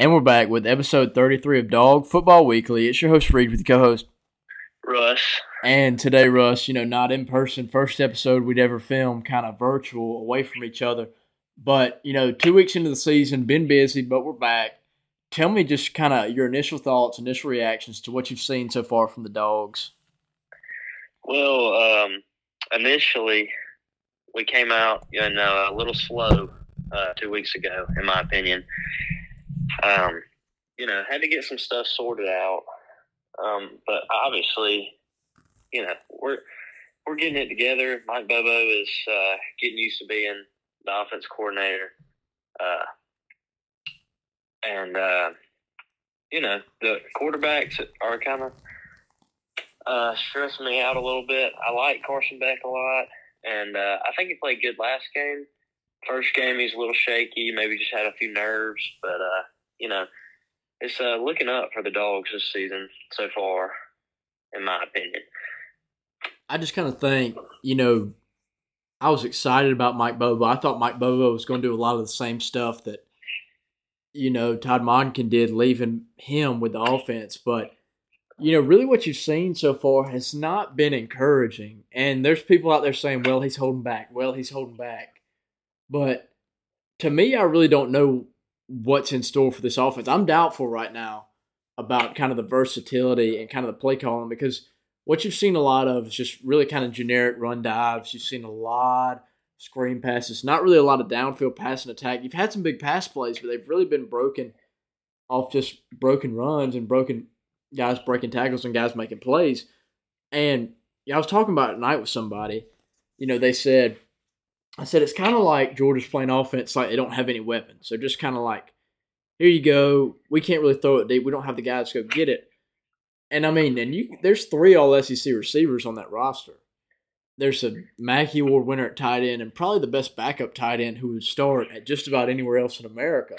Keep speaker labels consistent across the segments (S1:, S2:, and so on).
S1: And we're back with episode 33 of Dog Football Weekly. It's your host, Reed, with the co host,
S2: Russ.
S1: And today, Russ, you know, not in person, first episode we'd ever film, kind of virtual, away from each other. But, you know, two weeks into the season, been busy, but we're back. Tell me just kind of your initial thoughts, initial reactions to what you've seen so far from the Dogs.
S2: Well, um, initially, we came out you know, a little slow uh, two weeks ago, in my opinion. Um, you know, had to get some stuff sorted out. Um, but obviously, you know, we're we're getting it together. Mike Bobo is uh, getting used to being the offense coordinator, uh, and uh, you know, the quarterbacks are kind of uh, stressing me out a little bit. I like Carson Beck a lot, and uh, I think he played good last game. First game, he's a little shaky, maybe just had a few nerves, but uh, you know, it's uh, looking up for the dogs this season so far, in my opinion.
S1: I just kind of think, you know, I was excited about Mike Bobo. I thought Mike Bobo was going to do a lot of the same stuff that, you know, Todd Monken did, leaving him with the offense. But, you know, really what you've seen so far has not been encouraging. And there's people out there saying, well, he's holding back. Well, he's holding back. But to me, I really don't know what's in store for this offense. I'm doubtful right now about kind of the versatility and kind of the play calling because what you've seen a lot of is just really kind of generic run dives. You've seen a lot of screen passes, not really a lot of downfield passing attack. You've had some big pass plays, but they've really been broken off just broken runs and broken guys breaking tackles and guys making plays. And yeah, I was talking about it tonight with somebody. You know, they said I said it's kind of like Georgia's playing offense like they don't have any weapons. So just kind of like, here you go. We can't really throw it deep. We don't have the guys to go get it. And I mean, and you there's three all SEC receivers on that roster. There's a Mackey Award winner at tight end and probably the best backup tight end who would start at just about anywhere else in America.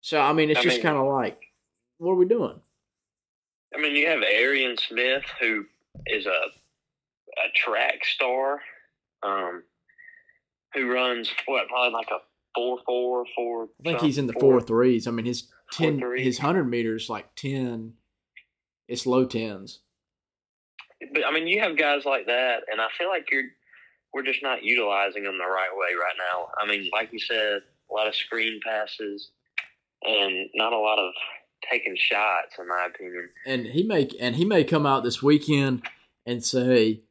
S1: So I mean, it's I just kind of like, what are we doing?
S2: I mean, you have Arian Smith, who is a a track star. Um, who runs what probably like a four four four.
S1: I think he's in the four, four threes. I mean his ten his hundred meters like ten. It's low tens.
S2: But I mean, you have guys like that, and I feel like you're we're just not utilizing them the right way right now. I mean, like you said, a lot of screen passes and not a lot of taking shots, in my opinion.
S1: And he may and he may come out this weekend and say,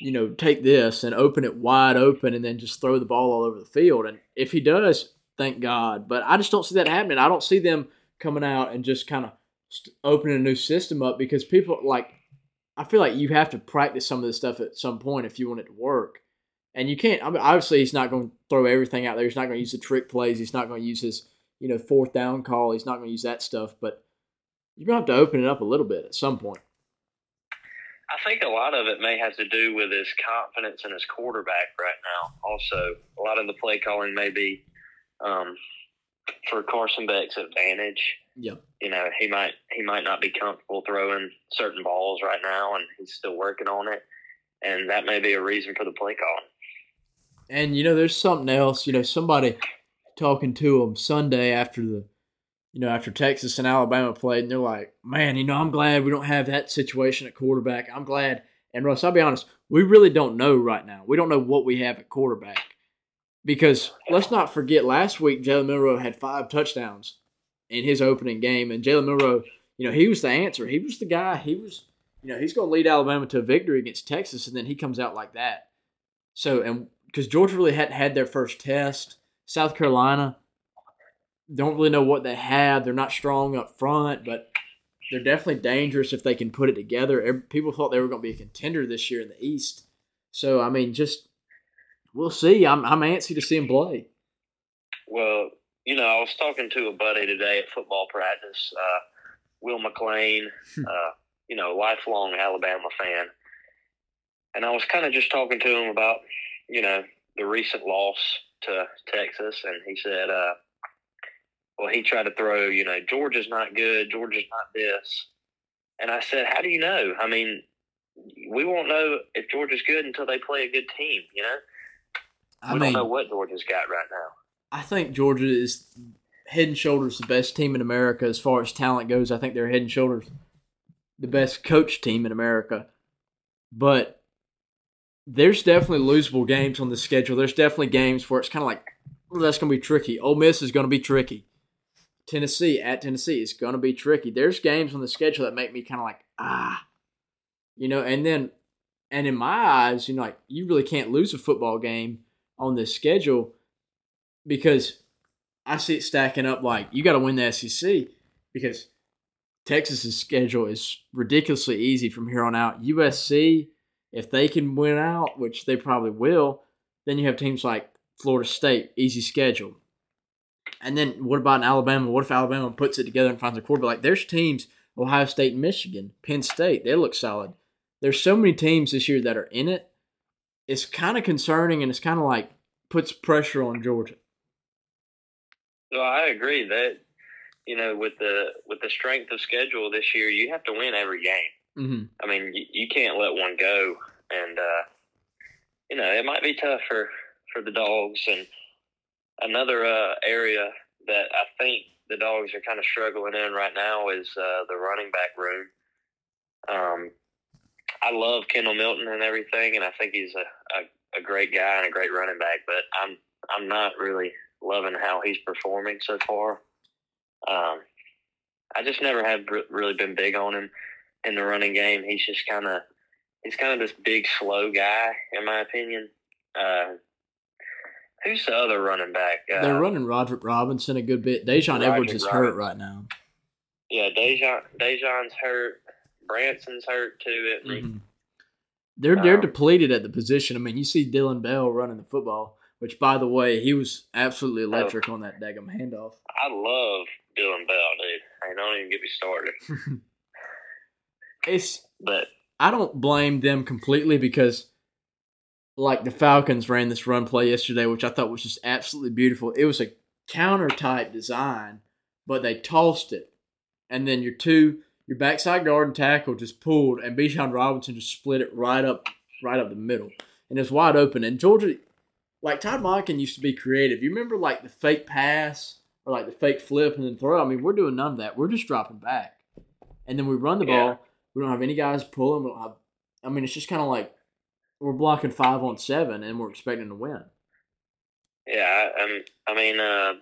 S1: you know, take this and open it wide open and then just throw the ball all over the field. And if he does, thank God. But I just don't see that happening. I don't see them coming out and just kind of opening a new system up because people like, I feel like you have to practice some of this stuff at some point if you want it to work. And you can't, I mean, obviously, he's not going to throw everything out there. He's not going to use the trick plays. He's not going to use his, you know, fourth down call. He's not going to use that stuff. But you're going to have to open it up a little bit at some point.
S2: I think a lot of it may have to do with his confidence in his quarterback right now. Also, a lot of the play calling may be um, for Carson Beck's advantage.
S1: Yeah,
S2: you know he might he might not be comfortable throwing certain balls right now, and he's still working on it, and that may be a reason for the play calling.
S1: And you know, there's something else. You know, somebody talking to him Sunday after the you know, after Texas and Alabama played, and they're like, man, you know, I'm glad we don't have that situation at quarterback. I'm glad. And Russ, I'll be honest, we really don't know right now. We don't know what we have at quarterback. Because let's not forget, last week, Jalen Milroe had five touchdowns in his opening game. And Jalen Milroe, you know, he was the answer. He was the guy. He was, you know, he's going to lead Alabama to a victory against Texas, and then he comes out like that. So, and because Georgia really hadn't had their first test, South Carolina, don't really know what they have. They're not strong up front, but they're definitely dangerous if they can put it together. People thought they were going to be a contender this year in the East. So, I mean, just we'll see. I'm, I'm antsy to see him play.
S2: Well, you know, I was talking to a buddy today at football practice, uh, Will McLean, hmm. uh, you know, lifelong Alabama fan. And I was kind of just talking to him about, you know, the recent loss to Texas. And he said, uh, well, he tried to throw, you know, Georgia's not good, Georgia's not this. And I said, how do you know? I mean, we won't know if Georgia's good until they play a good team, you know? I we mean, don't know what Georgia's got right now.
S1: I think Georgia is head and shoulders the best team in America as far as talent goes. I think they're head and shoulders the best coach team in America. But there's definitely losable games on the schedule. There's definitely games where it's kind of like, well, that's going to be tricky. Ole Miss is going to be tricky. Tennessee at Tennessee is going to be tricky. There's games on the schedule that make me kind of like, ah, you know, and then, and in my eyes, you know, like you really can't lose a football game on this schedule because I see it stacking up like you got to win the SEC because Texas's schedule is ridiculously easy from here on out. USC, if they can win out, which they probably will, then you have teams like Florida State, easy schedule. And then what about in Alabama? What if Alabama puts it together and finds a quarterback? Like there's teams, Ohio State and Michigan, Penn State, they look solid. There's so many teams this year that are in it. It's kind of concerning and it's kind of like puts pressure on Georgia.
S2: Well, I agree that you know with the with the strength of schedule this year, you have to win every game.
S1: Mm-hmm.
S2: I mean, you, you can't let one go, and uh, you know it might be tough for for the dogs. And another uh, area that I think the dogs are kind of struggling in right now is uh, the running back room. Um, I love Kendall Milton and everything, and I think he's a, a, a great guy and a great running back. But I'm I'm not really loving how he's performing so far. Um, I just never have really been big on him in the running game. He's just kind of he's kind of this big slow guy, in my opinion. Uh, who's the other running back? Uh,
S1: They're running Roderick Robinson a good bit. Daijun Edwards is hurt right now.
S2: Yeah, Daijun Daijun's hurt. Branson's hurt too.
S1: Mm-hmm. They're um, they're depleted at the position. I mean, you see Dillon Bell running the football. Which, by the way, he was absolutely oh. electric oh, on that daggum handoff.
S2: I love Dillon Bell, dude. Hey, don't even get me started.
S1: it's
S2: but
S1: I don't blame them completely because, like the Falcons ran this run play yesterday, which I thought was just absolutely beautiful. It was a counter type design, but they tossed it, and then your two your backside guard and tackle just pulled, and Bijan Robinson just split it right up right up the middle, and it's wide open. And Georgia like Todd Monken used to be creative. You remember like the fake pass or like the fake flip and then throw? I mean, we're doing none of that. We're just dropping back. And then we run the yeah. ball. We don't have any guys pulling. We don't have, I mean, it's just kind of like we're blocking five on seven and we're expecting to win.
S2: Yeah, I, I mean, uh,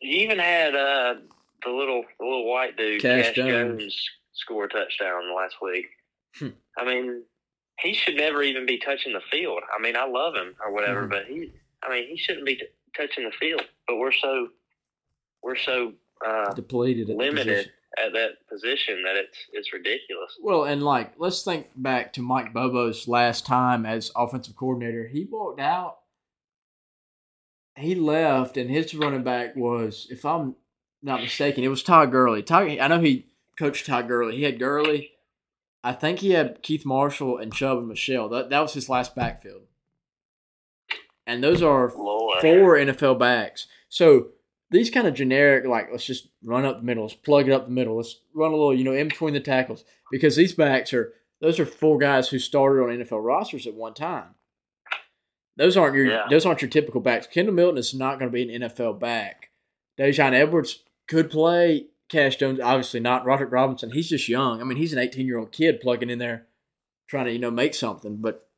S2: you even had uh, the little the little white dude, Cash, Cash Jones. Jones, score a touchdown last week. Hmm. I mean, he should never even be touching the field. I mean, I love him or whatever, mm-hmm. but he, I mean, he shouldn't be t- touching the field. But we're so, we're so uh,
S1: depleted,
S2: limited at that position that it's it's ridiculous.
S1: Well, and like let's think back to Mike Bobo's last time as offensive coordinator. He walked out. He left, and his running back was, if I'm not mistaken, it was Todd Gurley. Todd, I know he coached Todd Gurley. He had Gurley, I think he had Keith Marshall and Chubb and Michel. That that was his last backfield. And those are
S2: Lord.
S1: four NFL backs. So these kind of generic, like let's just run up the middle, let's plug it up the middle, let's run a little, you know, in between the tackles. Because these backs are those are four guys who started on NFL rosters at one time. Those aren't your yeah. those aren't your typical backs. Kendall Milton is not going to be an NFL back. Daijun Edwards could play. Cash Jones, obviously not. Roderick Robinson, he's just young. I mean, he's an 18 year old kid plugging in there, trying to you know make something, but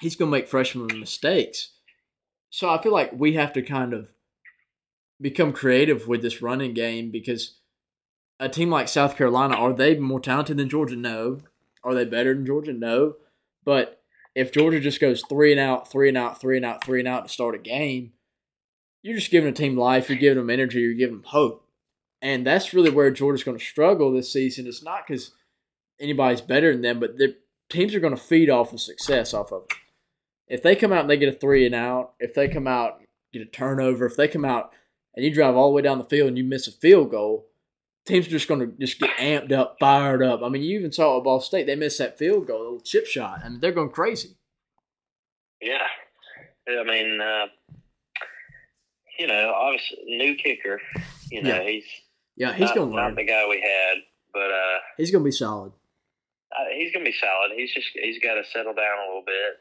S1: he's going to make freshman mistakes. So I feel like we have to kind of become creative with this running game because a team like South Carolina are they more talented than Georgia? No. Are they better than Georgia? No. But if Georgia just goes three and out, three and out, three and out, three and out to start a game, you're just giving a team life. You're giving them energy. You're giving them hope. And that's really where Georgia's going to struggle this season. It's not because anybody's better than them, but the teams are going to feed off of success off of it. If they come out and they get a three and out, if they come out get a turnover, if they come out and you drive all the way down the field and you miss a field goal, teams are just going to just get amped up, fired up. I mean, you even saw at Ball State they missed that field goal, a little chip shot, and they're going crazy.
S2: Yeah, I mean, uh, you know, obviously new kicker. You know, yeah. he's
S1: yeah, he's going to learn.
S2: Not the guy we had, but uh,
S1: he's going to be solid.
S2: Uh, he's going to be solid. He's just he's got to settle down a little bit,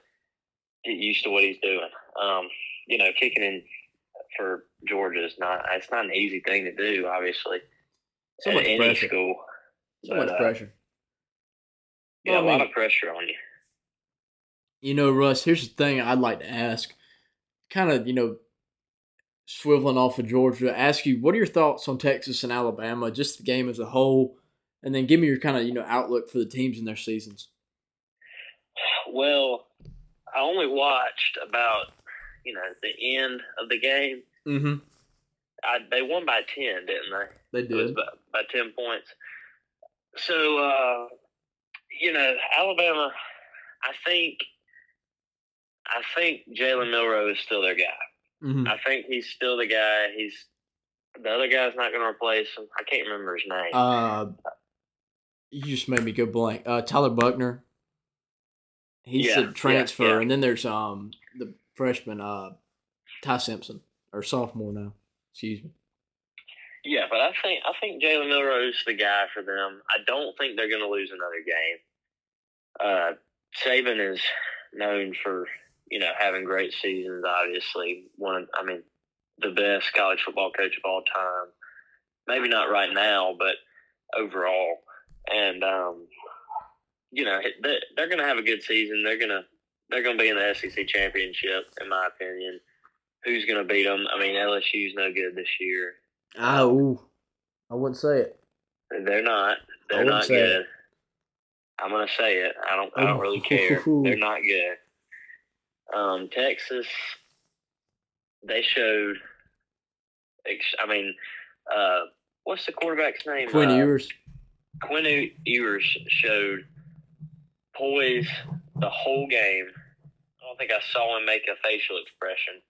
S2: get used to what he's doing. Um, you know, kicking in for Georgia is not. It's not an easy thing to do, obviously.
S1: So much
S2: any
S1: pressure.
S2: school.
S1: So
S2: But,
S1: much
S2: uh,
S1: pressure.
S2: Yeah,
S1: Well, I
S2: a lot
S1: mean-
S2: of pressure on you.
S1: You know, Russ, here's the thing I'd like to ask. Kind of, you know, swiveling off of Georgia, ask you, what are your thoughts on Texas and Alabama, just the game as a whole? And then give me your kind of, you know, outlook for the teams in their seasons.
S2: Well, I only watched about you know the end of the game.
S1: Mm-hmm.
S2: I, they won by ten, didn't they?
S1: They did.
S2: by, by ten points. So uh, you know, Alabama. I think. I think Jalen Milroe is still their guy.
S1: Mm-hmm.
S2: I think he's still the guy. He's the other guy's not going to replace him. I can't remember his name.
S1: Uh, you just made me go blank. Uh, Tyler Buchner. He's
S2: Yeah,
S1: a
S2: yeah,
S1: transfer,
S2: yeah.
S1: and then there's um the freshman uh Ty Simpson or sophomore now. Excuse me.
S2: Yeah, but I think I think Jalen Milroe's the guy for them. I don't think they're going to lose another game. Uh, Saban is known for you know having great seasons. Obviously, one I mean the best college football coach of all time. Maybe not right now, but overall, and um, you know they're going to have a good season. They're going to they're going to be in the SEC championship, in my opinion. Who's going to beat them? I mean, LSU's no good this year.
S1: Ah, ooh, I wouldn't say it.
S2: They're not. They're not
S1: say it.
S2: good. I'm gonna say it. I don't. I don't really care. They're not good. Um, Texas. They showed. I mean, uh, what's the quarterback's name?
S1: Quinn
S2: uh,
S1: Ewers.
S2: Quinn Ewers showed poise the whole game. I don't think I saw him make a facial expression.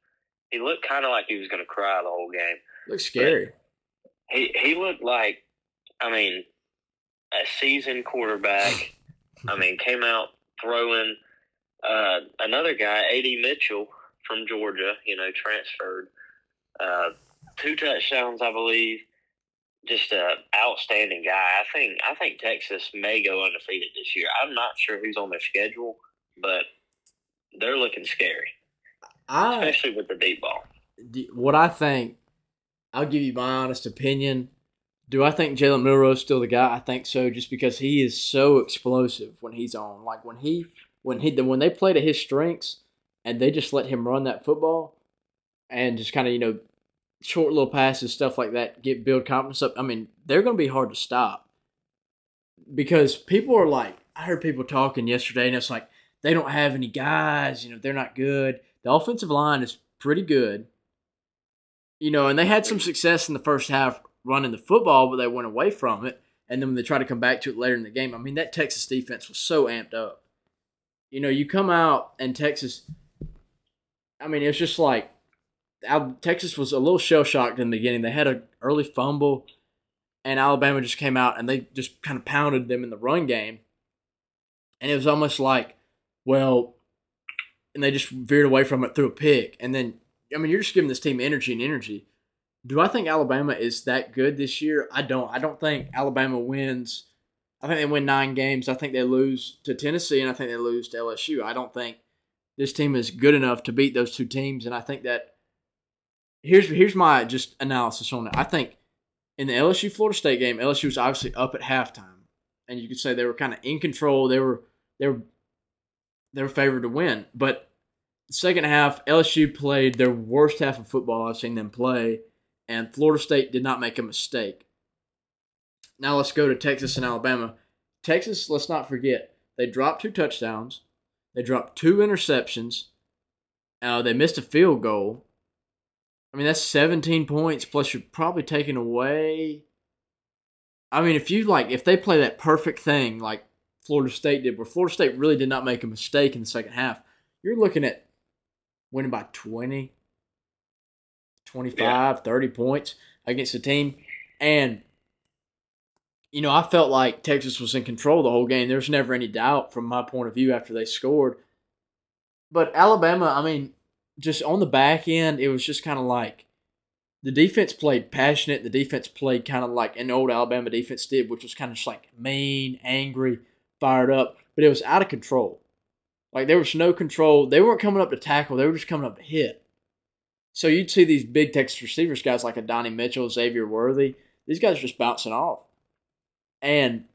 S2: He looked kind of like he was going to cry the whole game.
S1: Looks scary.
S2: He he looked like, I mean, a seasoned quarterback. I mean, came out throwing. Uh, another guy, AD Mitchell from Georgia, you know, transferred. Uh, two touchdowns, I believe. Just a outstanding guy. I think I think Texas may go undefeated this year. I'm not sure who's on their schedule, but they're looking scary,
S1: I
S2: especially with the deep ball.
S1: what I think. I'll give you my honest opinion. Do I think Jalen Milroe's still the guy? I think so, just because he is so explosive when he's on. Like when he when he when they play to his strengths and they just let him run that football and just kind of you know short little passes stuff like that get build confidence up. I mean they're going to be hard to stop because people are like I heard people talking yesterday and it's like they don't have any guys. You know they're not good. The offensive line is pretty good. You know, and they had some success in the first half running the football, but they went away from it. And then when they tried to come back to it later in the game, I mean, that Texas defense was so amped up. You know, you come out and Texas, I mean, it's just like Texas was a little shell shocked in the beginning. They had an early fumble, and Alabama just came out and they just kind of pounded them in the run game. And it was almost like, well, and they just veered away from it through a pick. And then, I mean, you're just giving this team energy and energy. Do I think Alabama is that good this year? I don't. I don't think Alabama wins. I think they win nine games. I think they lose to Tennessee, and I think they lose to LSU. I don't think this team is good enough to beat those two teams, and I think that here's here's my just analysis on it. I think in the LSU Florida State game, LSU was obviously up at halftime, and you could say they were kind of in control. They were they were they were favored to win, but second half, LSU played their worst half of football I've seen them play, and Florida State did not make a mistake. Now let's go to Texas and Alabama. Texas, let's not forget, they dropped two touchdowns, they dropped two interceptions, uh, they missed a field goal. I mean, that's 17 points, plus you're probably taking away. I mean, if you like, if they play that perfect thing like Florida State did, where Florida State really did not make a mistake in the second half, you're looking at winning by 20, 25, 30 points against a team. And, you know, I felt like Texas was in control the whole game. There was never any doubt from my point of view after they scored. But Alabama, I mean, just on the back end, it was just kind of like the defense played passionate. The defense played kind of like an old Alabama defense did, which was kind of just like mean, angry, fired up, but it was out of control. Like there was no control. They weren't coming up to tackle. They were just coming up to hit. So you'd see these big Texas receivers, guys like Adonai Mitchell, Xavier Worthy. These guys are just bouncing off, and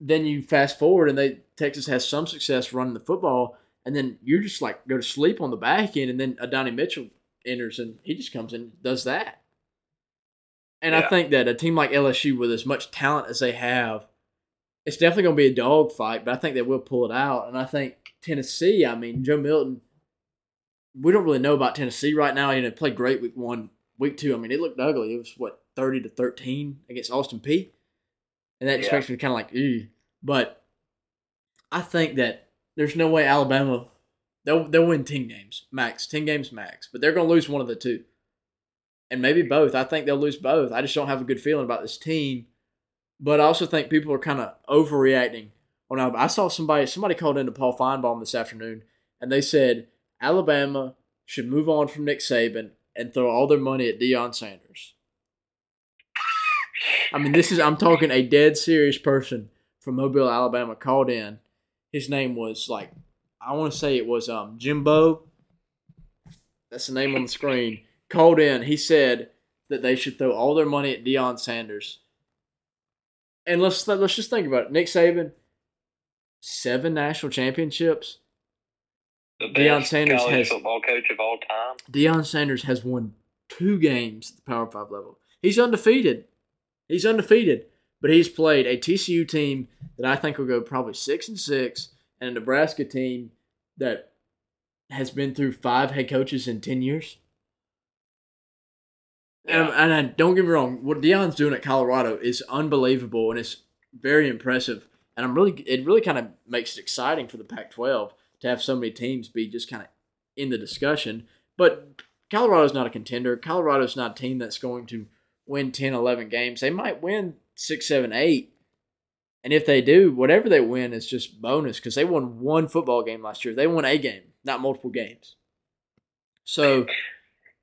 S1: then you fast forward and they Texas has some success running the football, and then you're just like go to sleep on the back end, and then Adonai Mitchell enters and he just comes in and does that. And yeah. I think that a team like LSU, with as much talent as they have, it's definitely going to be a dog fight, but I think they will pull it out. And I think Tennessee, I mean, Joe Milton, we don't really know about Tennessee right now. You know, played great week one, week two. I mean, it looked ugly. It was what thirty to thirteen against Austin Peay, and that just makes me kind of like, ew. But I think that there's no way Alabama they'll they'll win ten games max, ten games max, but they're going to lose one of the two, and maybe both. I think they'll lose both. I just don't have a good feeling about this team. But I also think people are kind of overreacting. When I, I saw somebody somebody called into Paul Finebaum this afternoon, and they said Alabama should move on from Nick Saban and throw all their money at Deion Sanders. I mean, this is I'm talking a dead serious person from Mobile, Alabama called in. His name was like I want to say it was um Jimbo. That's the name on the screen. Called in. He said that they should throw all their money at Deion Sanders. And let's let's just think about it. Nick Saban, seven national championships.
S2: The best Deion Sanders has football coach of all time.
S1: Deion Sanders has won two games at the Power Five level. He's undefeated. He's undefeated, but he's played a TCU team that I think will go probably six and six, and a Nebraska team that has been through five head coaches in ten years. Yeah. And, and don't get me wrong, what Deion's doing at Colorado is unbelievable and it's very impressive. And I'm really, it really kind of makes it exciting for the Pac-12 to have so many teams be just kind of in the discussion. But Colorado's not a contender. Colorado's not a team that's going to win 10, 11 games. They might win 6, 7, 8. And if they do, whatever they win is just bonus because they won one football game last year. They won a game, not multiple games. So,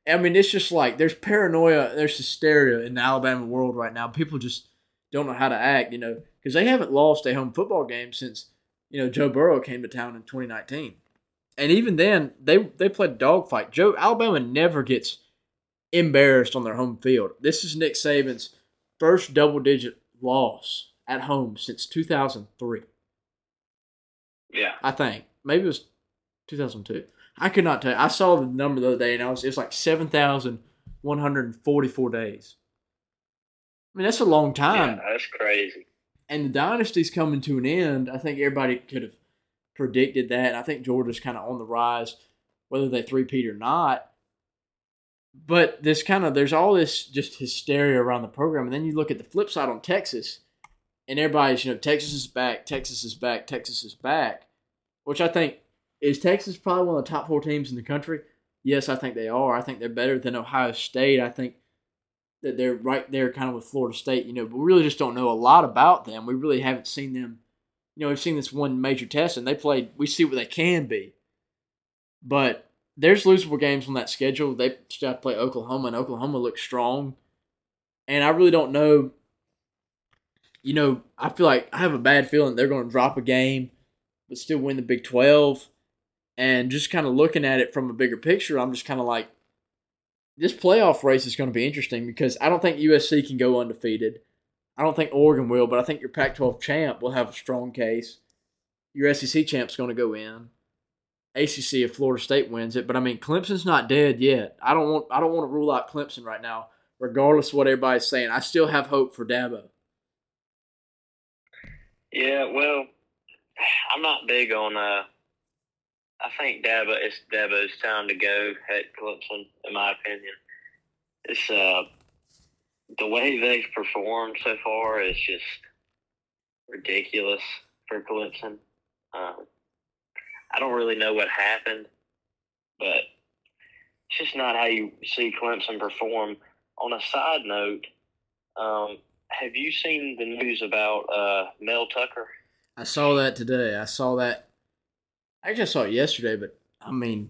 S1: I mean, it's just like there's paranoia, there's hysteria in the Alabama world right now. People just don't know how to act, you know, because they haven't lost a home football game since you know, Joe Burrow came to town in 2019. And even then, they they played dogfight. Joe Alabama never gets embarrassed on their home field. This is Nick Saban's first double digit loss at home since 2003.
S2: Yeah.
S1: I think. Maybe it was 2002. I could not tell you. I saw the number the other day and I was it was like 7,144 days. I mean, that's a long time.
S2: Yeah, that's crazy
S1: and the dynasty's coming to an end. I think everybody could have predicted that. I think Georgia's kind of on the rise, whether they three-peat or not. But this kind of there's all this just hysteria around the program, and then you look at the flip side on Texas, and everybody's you know Texas is back, Texas is back, Texas is back, which I think is Texas probably one of the top four teams in the country. Yes, I think they are. I think they're better than Ohio State. I think that they're right there kind of with Florida State, you know, but we really just don't know a lot about them. We really haven't seen them. You know, we've seen this one major test and they played, we see what they can be. But there's losable games on that schedule. They still have to play Oklahoma, and Oklahoma looks strong. And I really don't know. You know, I feel like I have a bad feeling they're going to drop a game, but still win the Big 12. And just kind of looking at it from a bigger picture, I'm just kind of like, this playoff race is going to be interesting because I don't think USC can go undefeated. I don't think Oregon will, but I think your Pac 12 champ will have a strong case. Your SEC champ's going to go in. ACC if Florida State wins it, but I mean Clemson's not dead yet. I don't want I don't want to rule out Clemson right now, regardless of what everybody's saying. I still have hope for Dabo.
S2: Yeah, well, I'm not big on uh, I think Dabo it's Dabo's time to go at Clemson, in my opinion. It's uh the way they've performed so far is just ridiculous for Clemson. Um, I don't really know what happened, but it's just not how you see Clemson perform. On a side note, um, have you seen the news about uh, Mel Tucker?
S1: I saw that today. I saw that I just saw it yesterday, but I mean,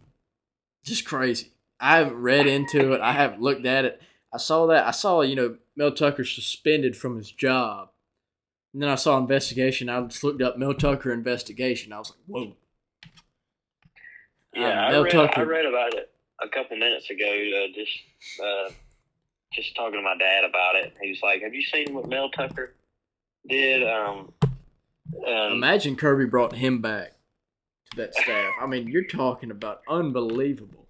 S1: just crazy. I haven't read into it. I haven't looked at it. I saw that. I saw, you know, Mel Tucker suspended from his job. And then I saw investigation. I just looked up Mel Tucker investigation. I was like, whoa.
S2: Yeah, um, I, read, Tucker, I read about it. a couple minutes ago, uh, just uh, just talking to my dad about it. He was like, "Have you seen what Mel Tucker did?" Um, um,
S1: Imagine Kirby brought him back to that staff. I mean, you're talking about unbelievable.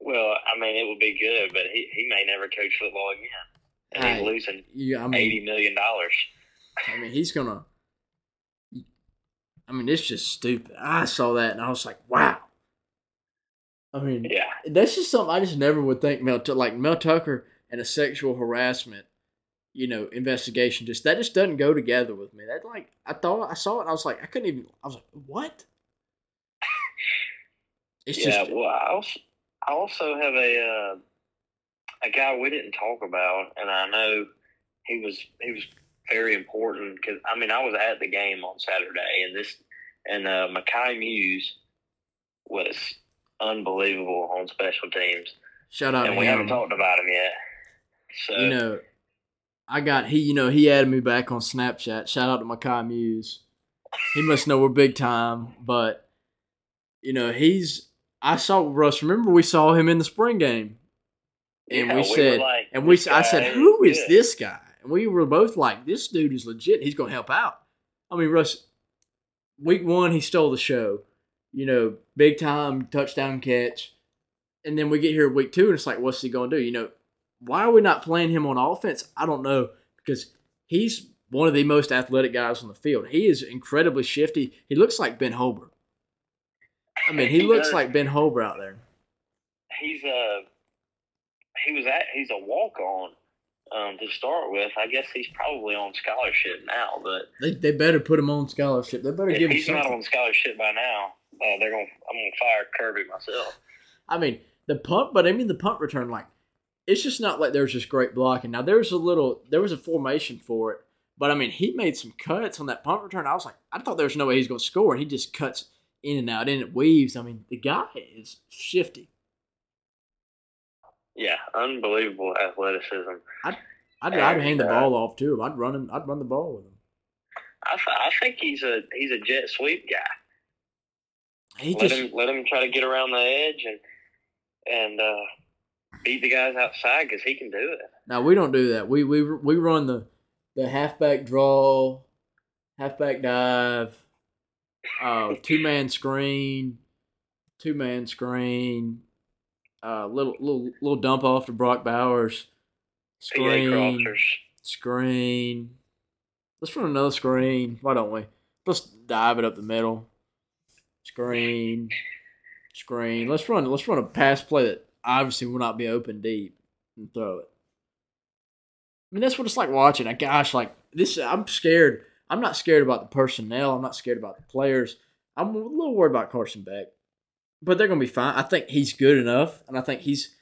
S2: well, I mean, it would be good, but he, he may never coach football again, and he's losing
S1: Yeah, I mean,
S2: eighty million dollars.
S1: I mean, he's gonna. I mean, it's just stupid. I saw that and I was like, wow. I mean,
S2: Yeah,
S1: that's just something I just never would think Mel like Mel Tucker and a sexual harassment, you know, investigation. Just that just doesn't go together with me. That like I thought I saw it and I was like I couldn't even. I was like, what? It's
S2: yeah.
S1: just
S2: Well, I also, I also have a uh, a guy we didn't talk about, and I know he was he was very important because I mean I was at the game on Saturday, and this and uh, Mekhi Mews was unbelievable on special teams,
S1: shout out
S2: and we haven't talked about him yet. So
S1: You know, I got he. You know, he added me back on Snapchat. Shout out to Mekhi Mews. He must know we're big time, but you know he's. I saw Russ. Remember we saw him in the spring game, and
S2: yeah,
S1: we
S2: were
S1: said,
S2: like,
S1: and we.
S2: "This
S1: I said, who is
S2: good."
S1: this guy? And we were both like, this dude is legit. He's going to help out. I mean, Russ. Week one, he stole the show. You know, big time touchdown catch, and then we get here week two, and it's like, what's he going to do? You know, why are we not playing him on offense? I don't know because he's one of the most athletic guys on the field. He is incredibly shifty. He looks like Ben Holbert. I mean, he,
S2: He
S1: looks
S2: does.
S1: like Ben Holbert out there.
S2: he's a he was at he's a walk on um, to start with. I guess he's probably on scholarship now, but
S1: They, they better put him on scholarship. They better give him
S2: he's not on scholarship by now, uh, they're gonna I'm gonna fire Kirby myself.
S1: I mean, the punt, but I mean the punt return. Like, it's just not like there's just great blocking. Now there's a little, there was a formation for it, but I mean he made some cuts on that punt return. I was like, I thought there was no way he's going to score, and he just cuts in and out, and it weaves. I mean, the guy is shifty.
S2: Yeah, unbelievable athleticism.
S1: I'd, I'd
S2: And,
S1: hand the
S2: uh,
S1: ball off to him. I'd run him. I'd run the ball with him.
S2: I, th- I think he's a he's a jet sweep guy.
S1: He
S2: let
S1: just
S2: him let him try to get around the edge and and uh, beat the guys outside because he can do it.
S1: now we don't do that. We we we run the the halfback draw, halfback dive, uh, two man screen, two man screen, uh, little little little dump off to Brock Bowers, screen, screen. Let's run another screen. Why don't we? Let's dive it up the middle. Screen, screen. Let's run. Let's run a pass play that obviously will not be open deep and throw it. I mean, that's what it's like watching. I gosh, like this. I'm scared. I'm not scared about the personnel. I'm not scared about the players. I'm a little worried about Carson Beck, but they're gonna be fine. I think he's good enough, and I think he's.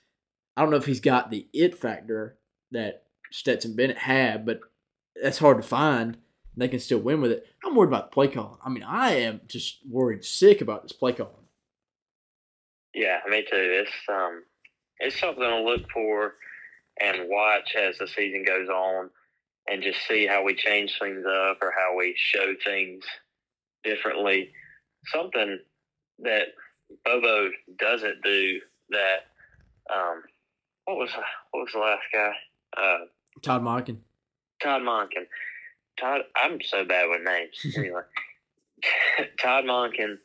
S1: I don't know if he's got the it factor that Stetson Bennett had, but that's hard to find. They can still win with it. I'm worried about the play calling. I mean, I am just worried sick about this play calling.
S2: Yeah, me too. It's um, it's something to look for and watch as the season goes on, and just see how we change things up or how we show things differently. Something that Bobo doesn't do that. Um, what was what was the last guy? Uh,
S1: Todd Monken.
S2: Todd Monken. Todd, I'm so bad with names. anyway, Todd Monken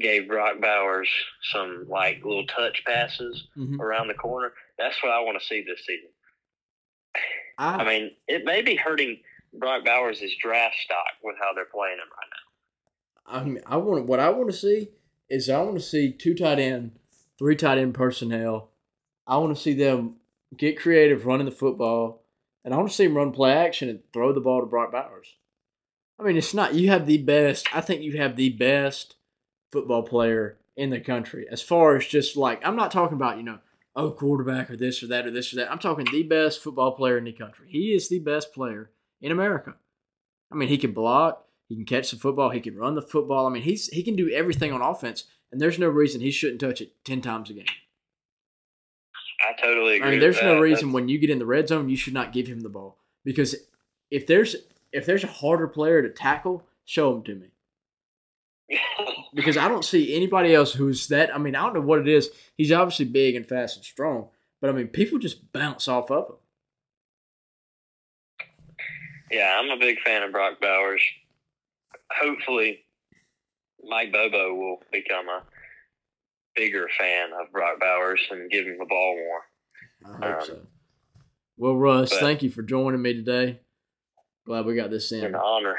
S2: gave Brock Bowers some like little touch passes
S1: Mhm.
S2: around the corner. That's what I want to see this season.
S1: I,
S2: I mean, it may be hurting Brock Bowers' draft stock with how they're playing him right now.
S1: I mean, I want what I want to see is I want to see two tight end, three tight end personnel. I want to see them get creative running the football, and I want to see them run play action and throw the ball to Brock Bowers. I mean, it's not you have the best. I think you have the best football player in the country as far as just like I'm not talking about you know oh quarterback or this or that or this or that. I'm talking the best football player in the country. He is the best player in America. I mean, he can block, he can catch the football, he can run the football. I mean, he's he can do everything on offense, and there's no reason he shouldn't touch it ten times a game.
S2: I totally agree.
S1: I mean, there's no
S2: that.
S1: reason when you get in the red zone you should not give him the ball because if there's if there's a harder player to tackle, show him to me. Because I don't see anybody else who's that. I mean, I don't know what it is. He's obviously big and fast and strong, but I mean, people just bounce off of him.
S2: Yeah, I'm a big fan of Brock Bowers. Hopefully, Mike Bobo will become a bigger fan of Brock Bowers and give him the ball more.
S1: I hope um, so. Well, Russ, thank you for joining me today. Glad we got this in.
S2: An honor.